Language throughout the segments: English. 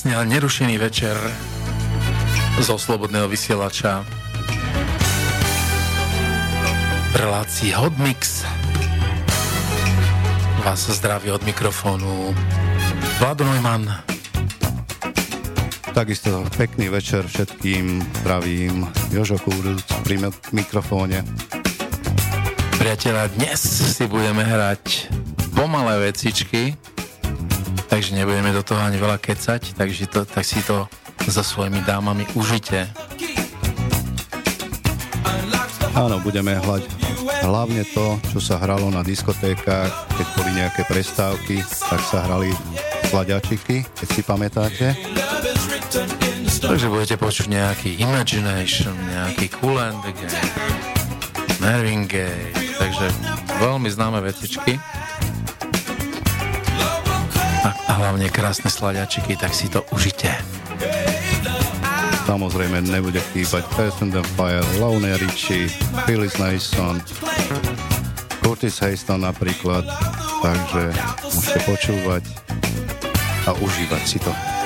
krásny a nerušený večer zo Slobodného vysielača. V relácii Hotmix. Vás zdraví od mikrofónu Vlado Neumann. Takisto pekný večer všetkým. Zdravím Jožo Kúruc pri mikrofóne. Priatelia, dnes si budeme hrať pomalé vecičky takže nebudeme do toho ani veľa kecať, takže to, tak si to so svojimi dámami užite. Áno, budeme hľať hlavne to, čo sa hralo na diskotékach, keď boli nejaké prestávky, tak sa hrali sladiačiky, keď si pamätáte. Takže budete počuť nejaký Imagination, nejaký Cool and the Game, Marvin Gaye, takže veľmi známe vecičky a hlavne krásne sladiačiky, tak si to užite. Samozrejme nebude chýbať Person the Fire, Lone Richie, Phyllis Nason, Curtis Haston napríklad, takže môžete počúvať a užívať si to.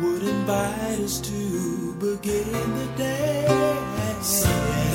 Would invite us to begin the day.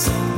Something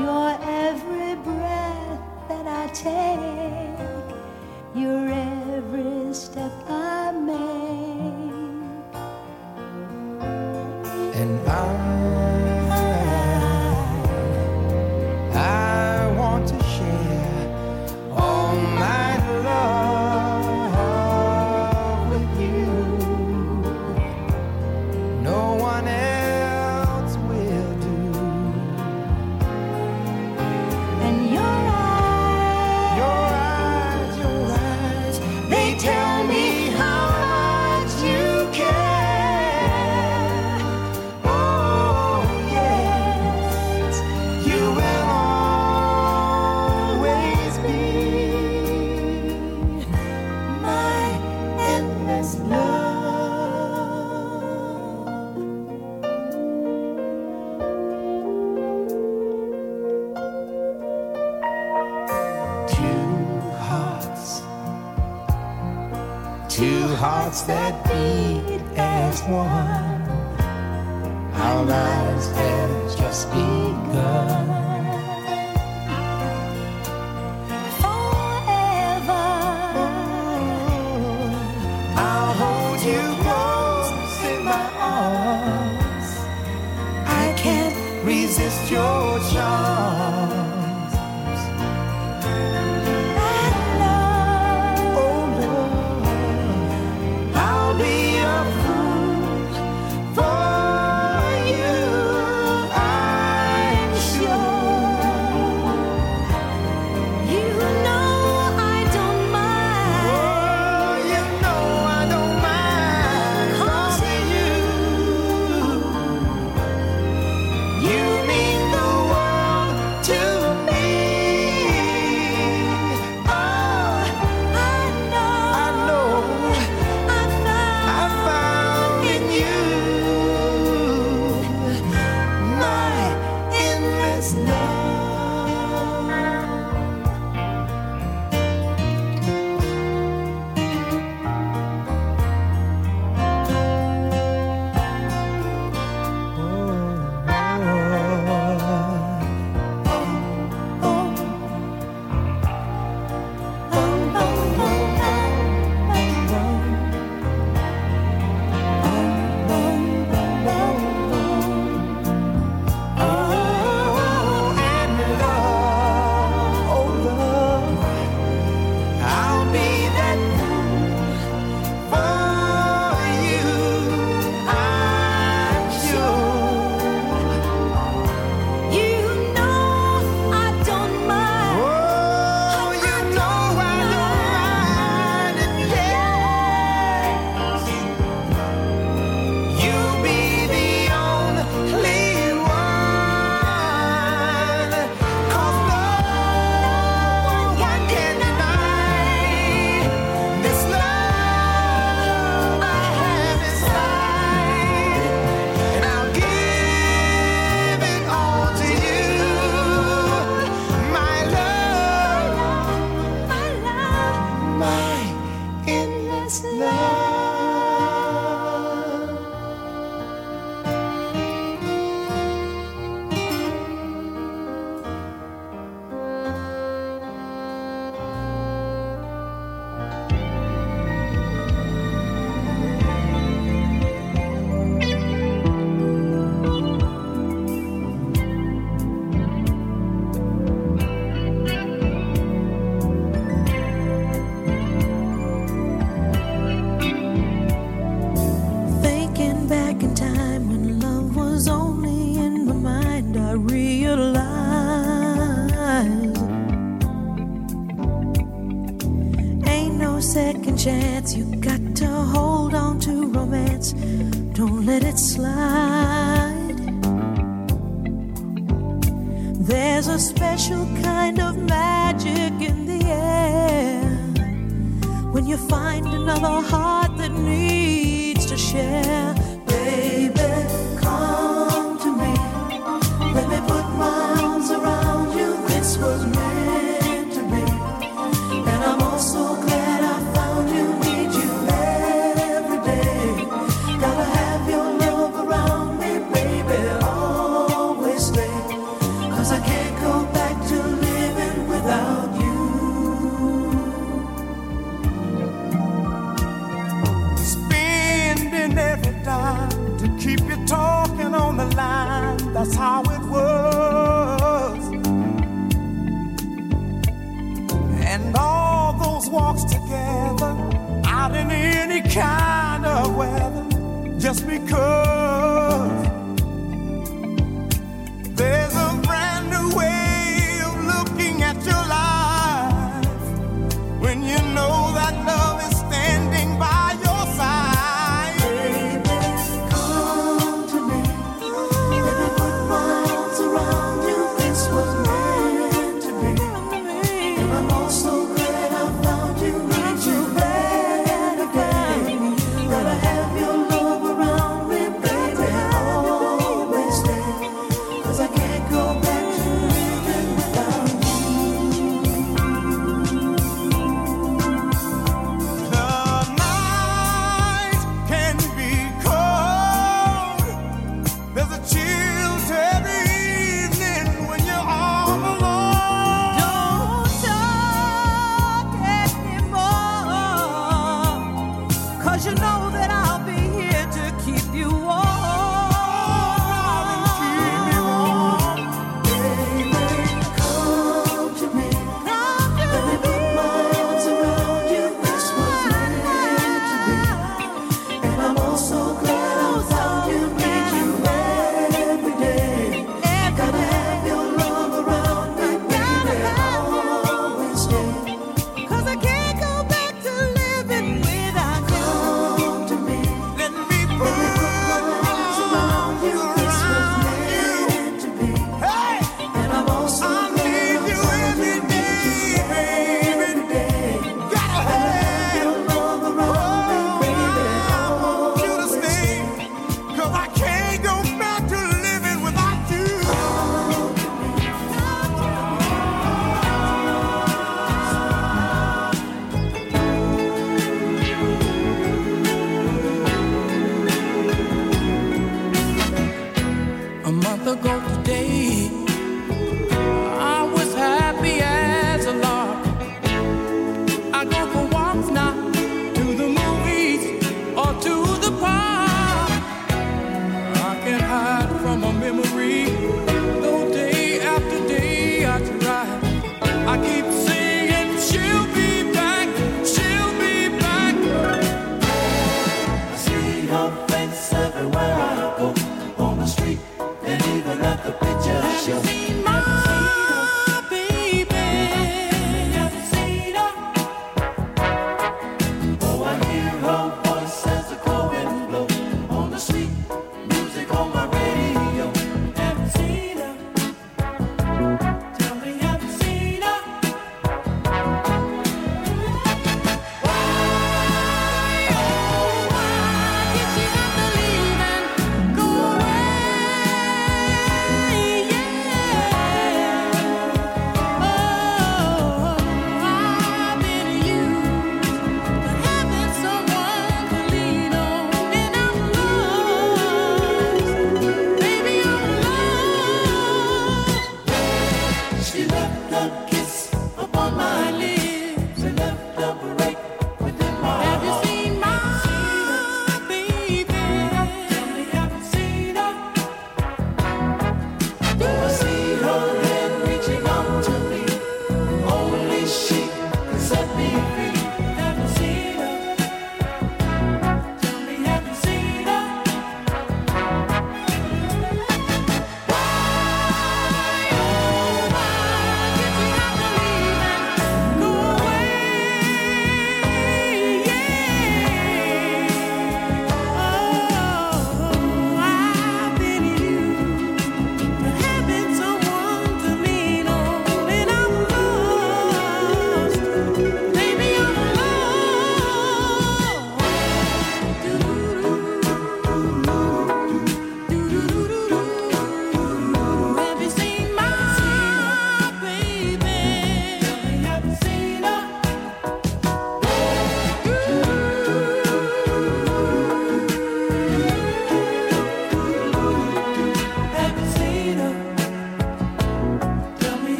Your every breath that I take, your every step I make.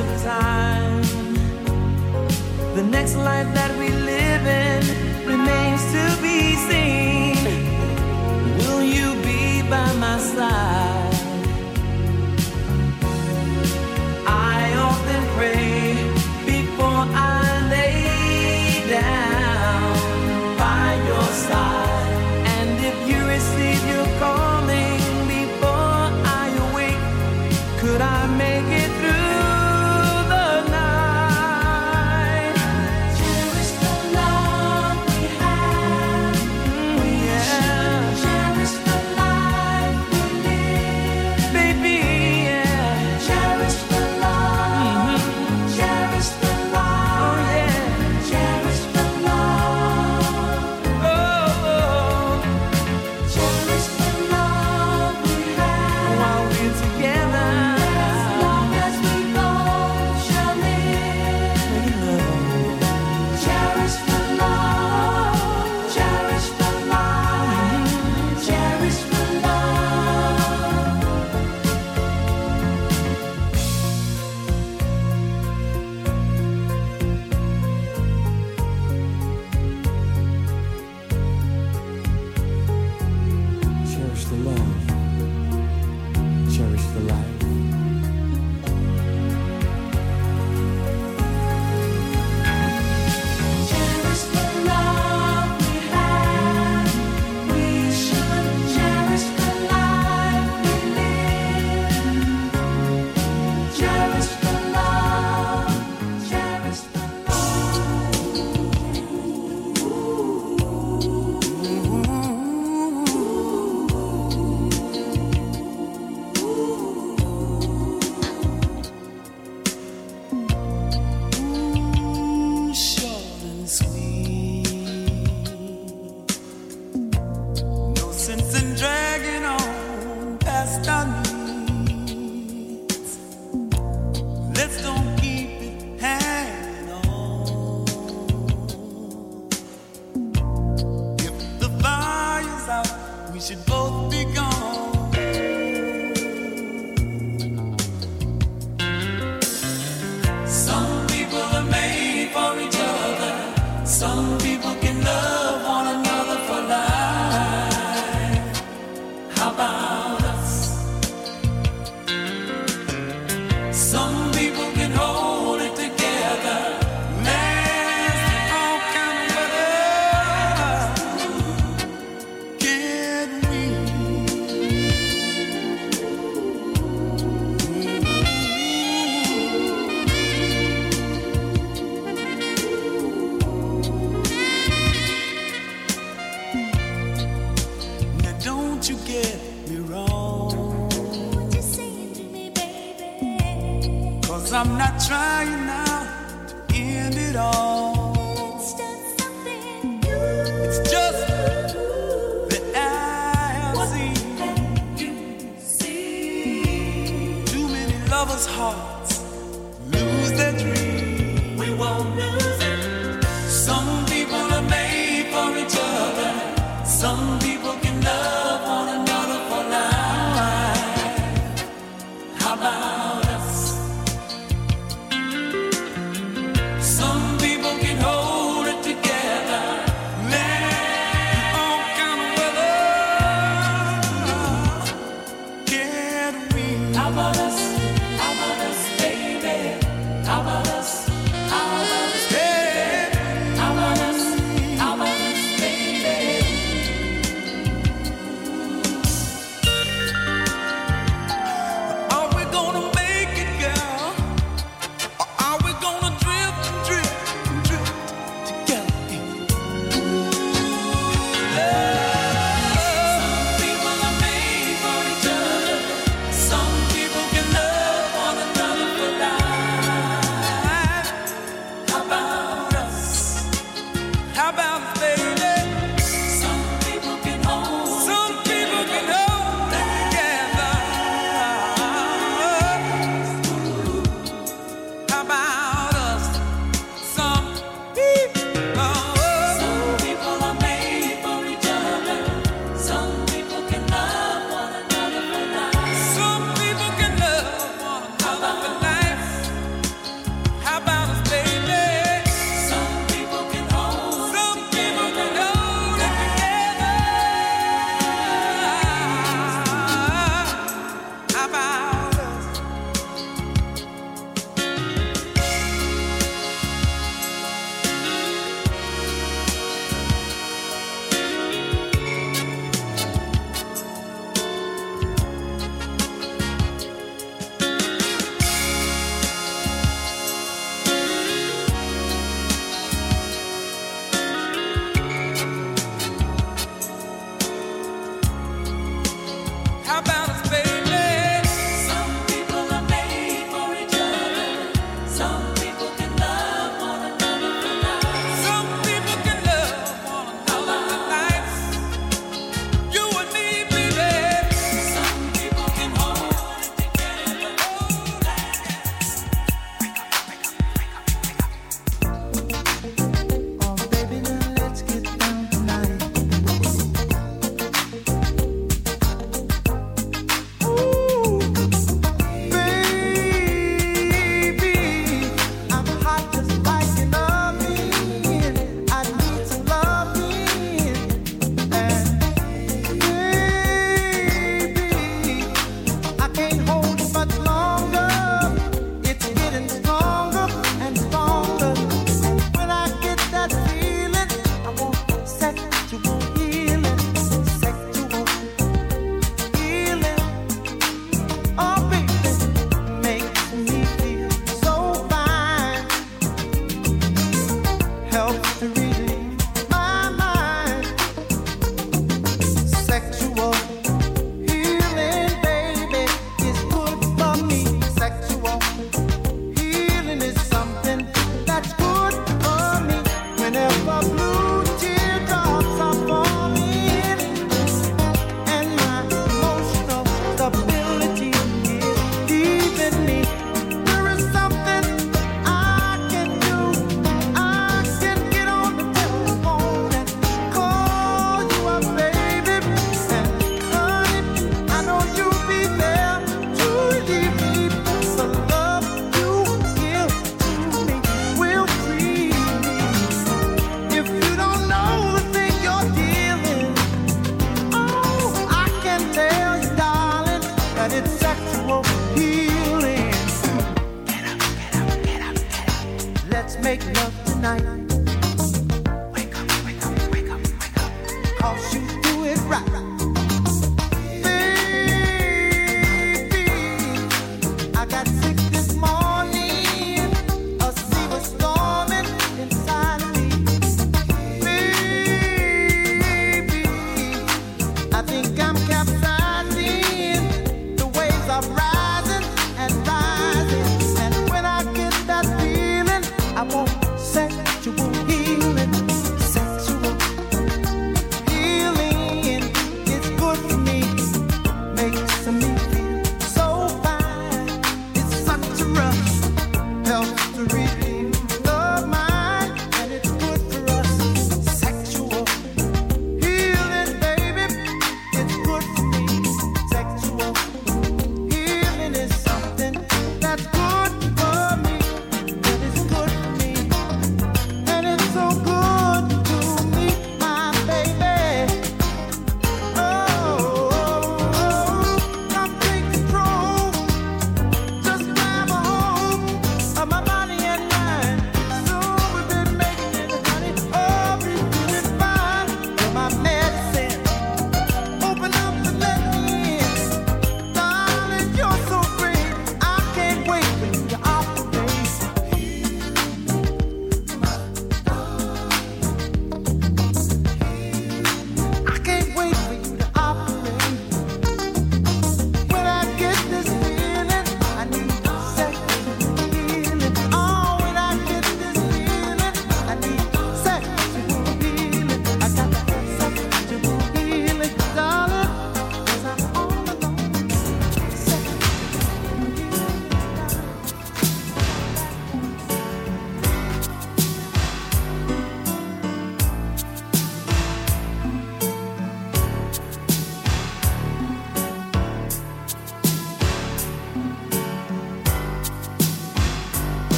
of time.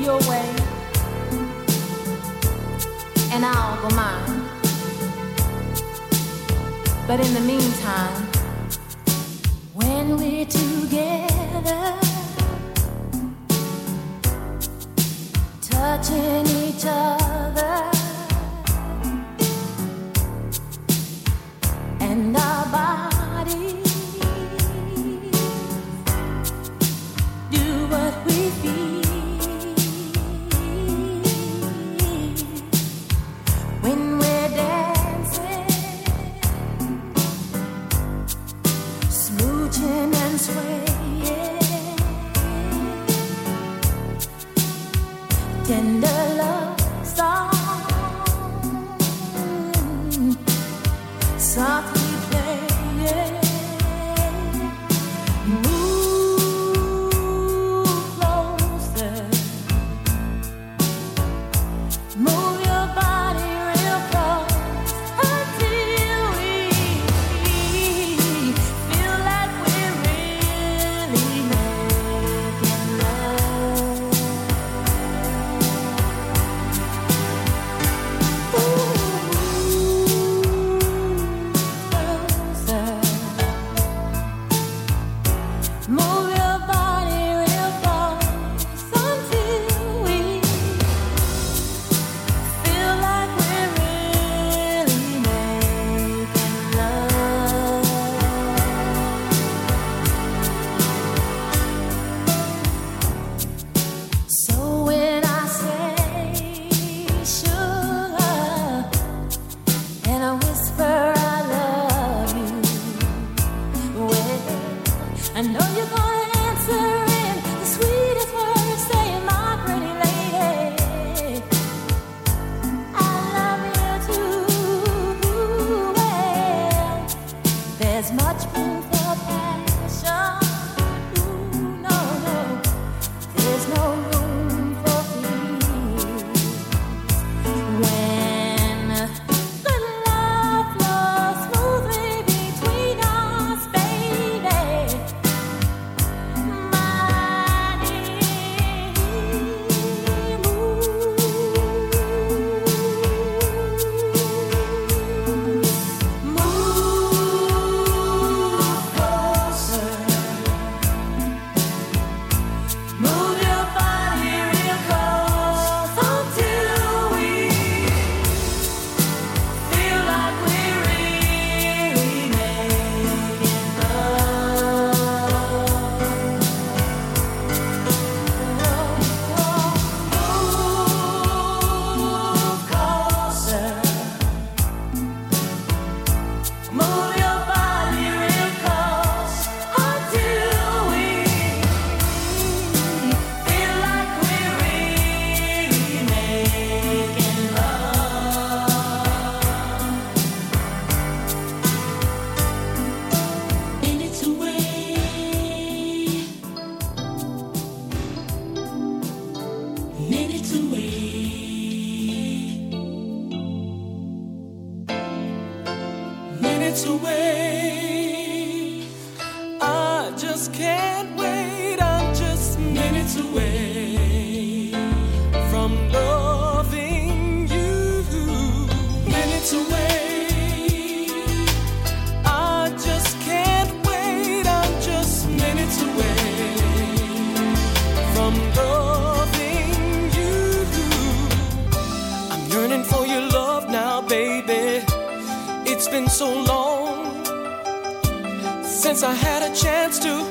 your way, and I'll go mine. But in the meantime, when we're together, touching each other. away. I just can't wait. I'm just minutes away from loving you. Minutes away. I just can't wait. I'm just minutes away from loving you. I'm yearning for your love now, baby. It's been so long since I had a chance to.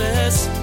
restless.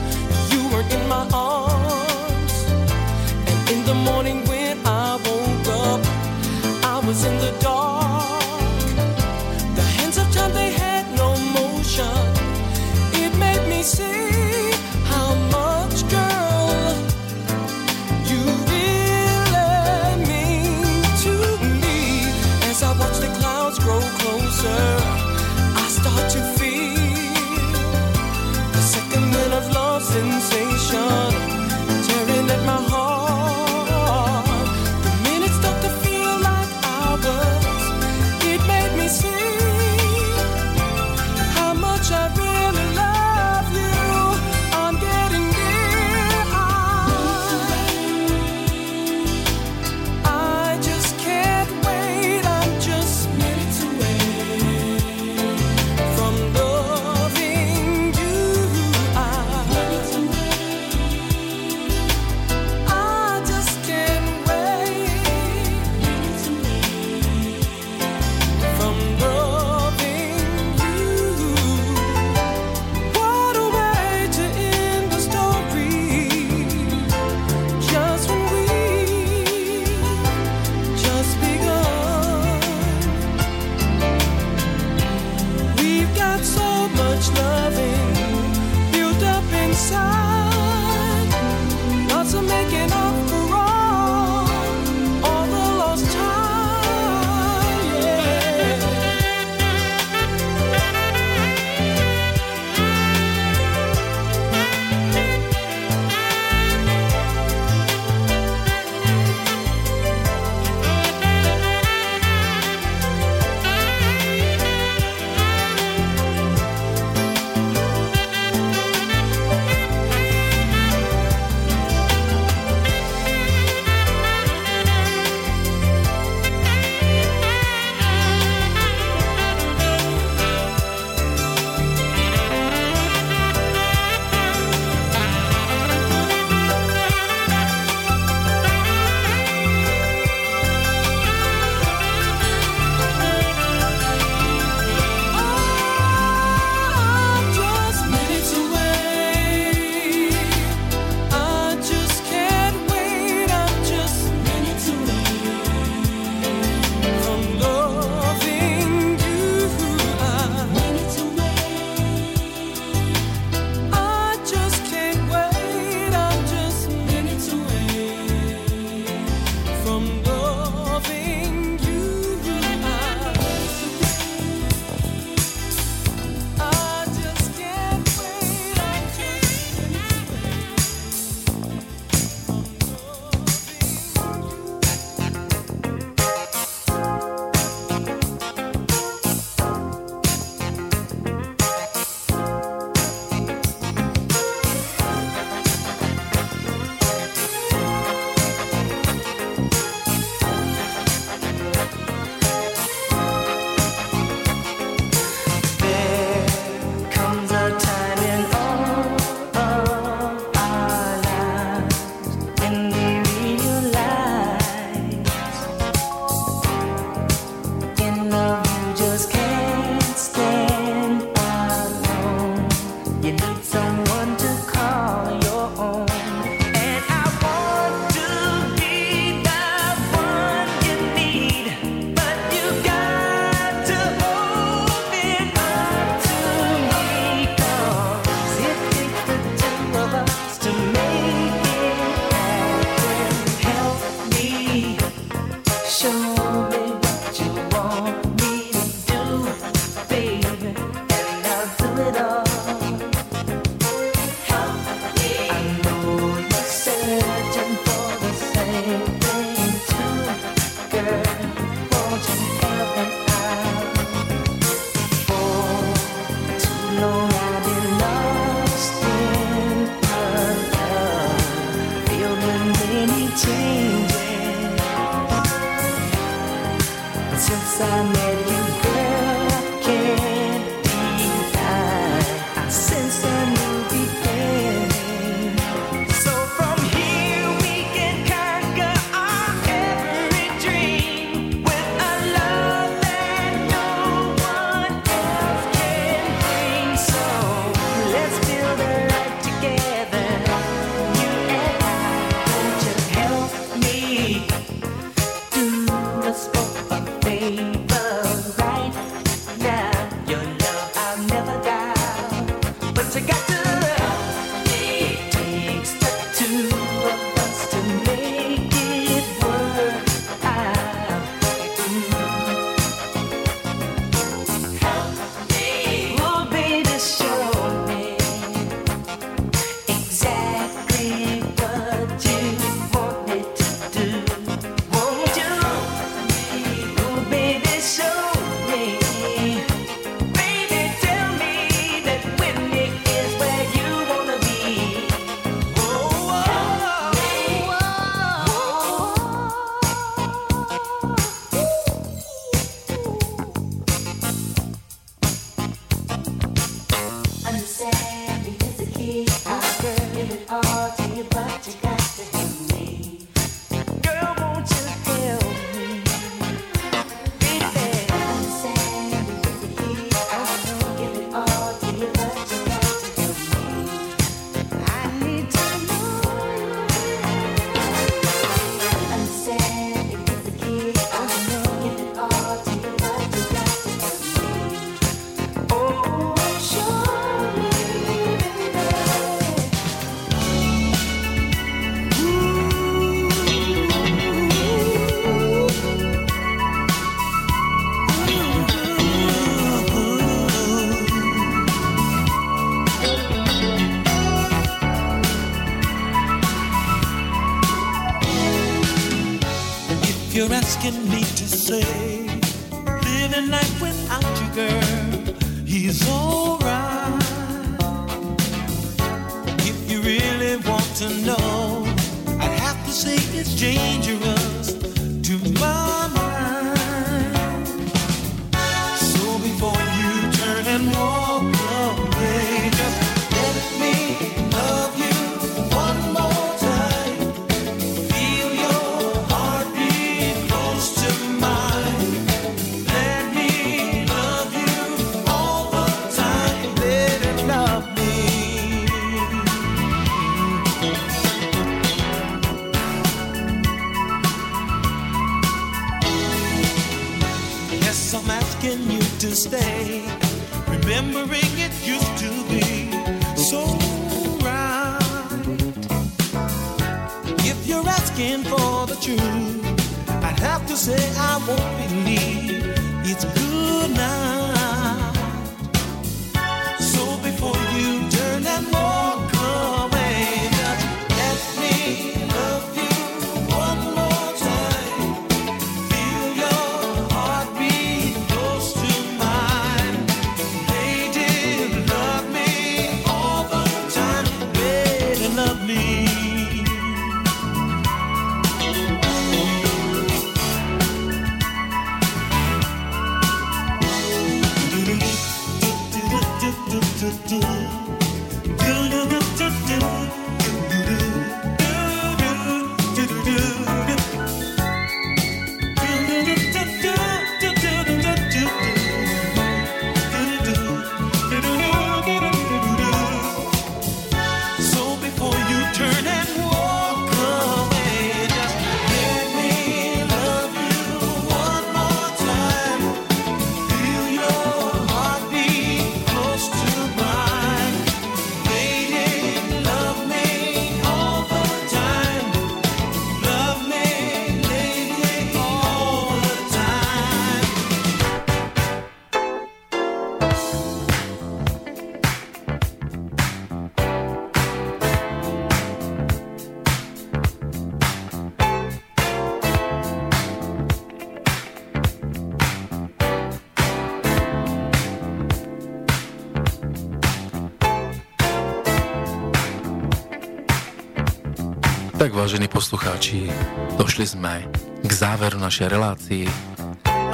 Tak vážení poslucháči, došli sme k záveru našej relácii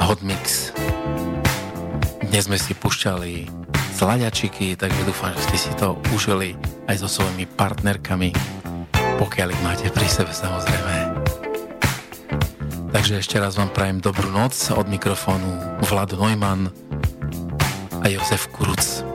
Hot Mix. Dnes sme si pušťali slaďačiky, takže dúfam, že ste si to užili aj so svojimi partnerkami, pokiaľ ich máte pri sebe samozrejme. Takže ešte raz vám prajem dobrú noc od mikrofónu Vlado Neumann a Jozef Kuruc.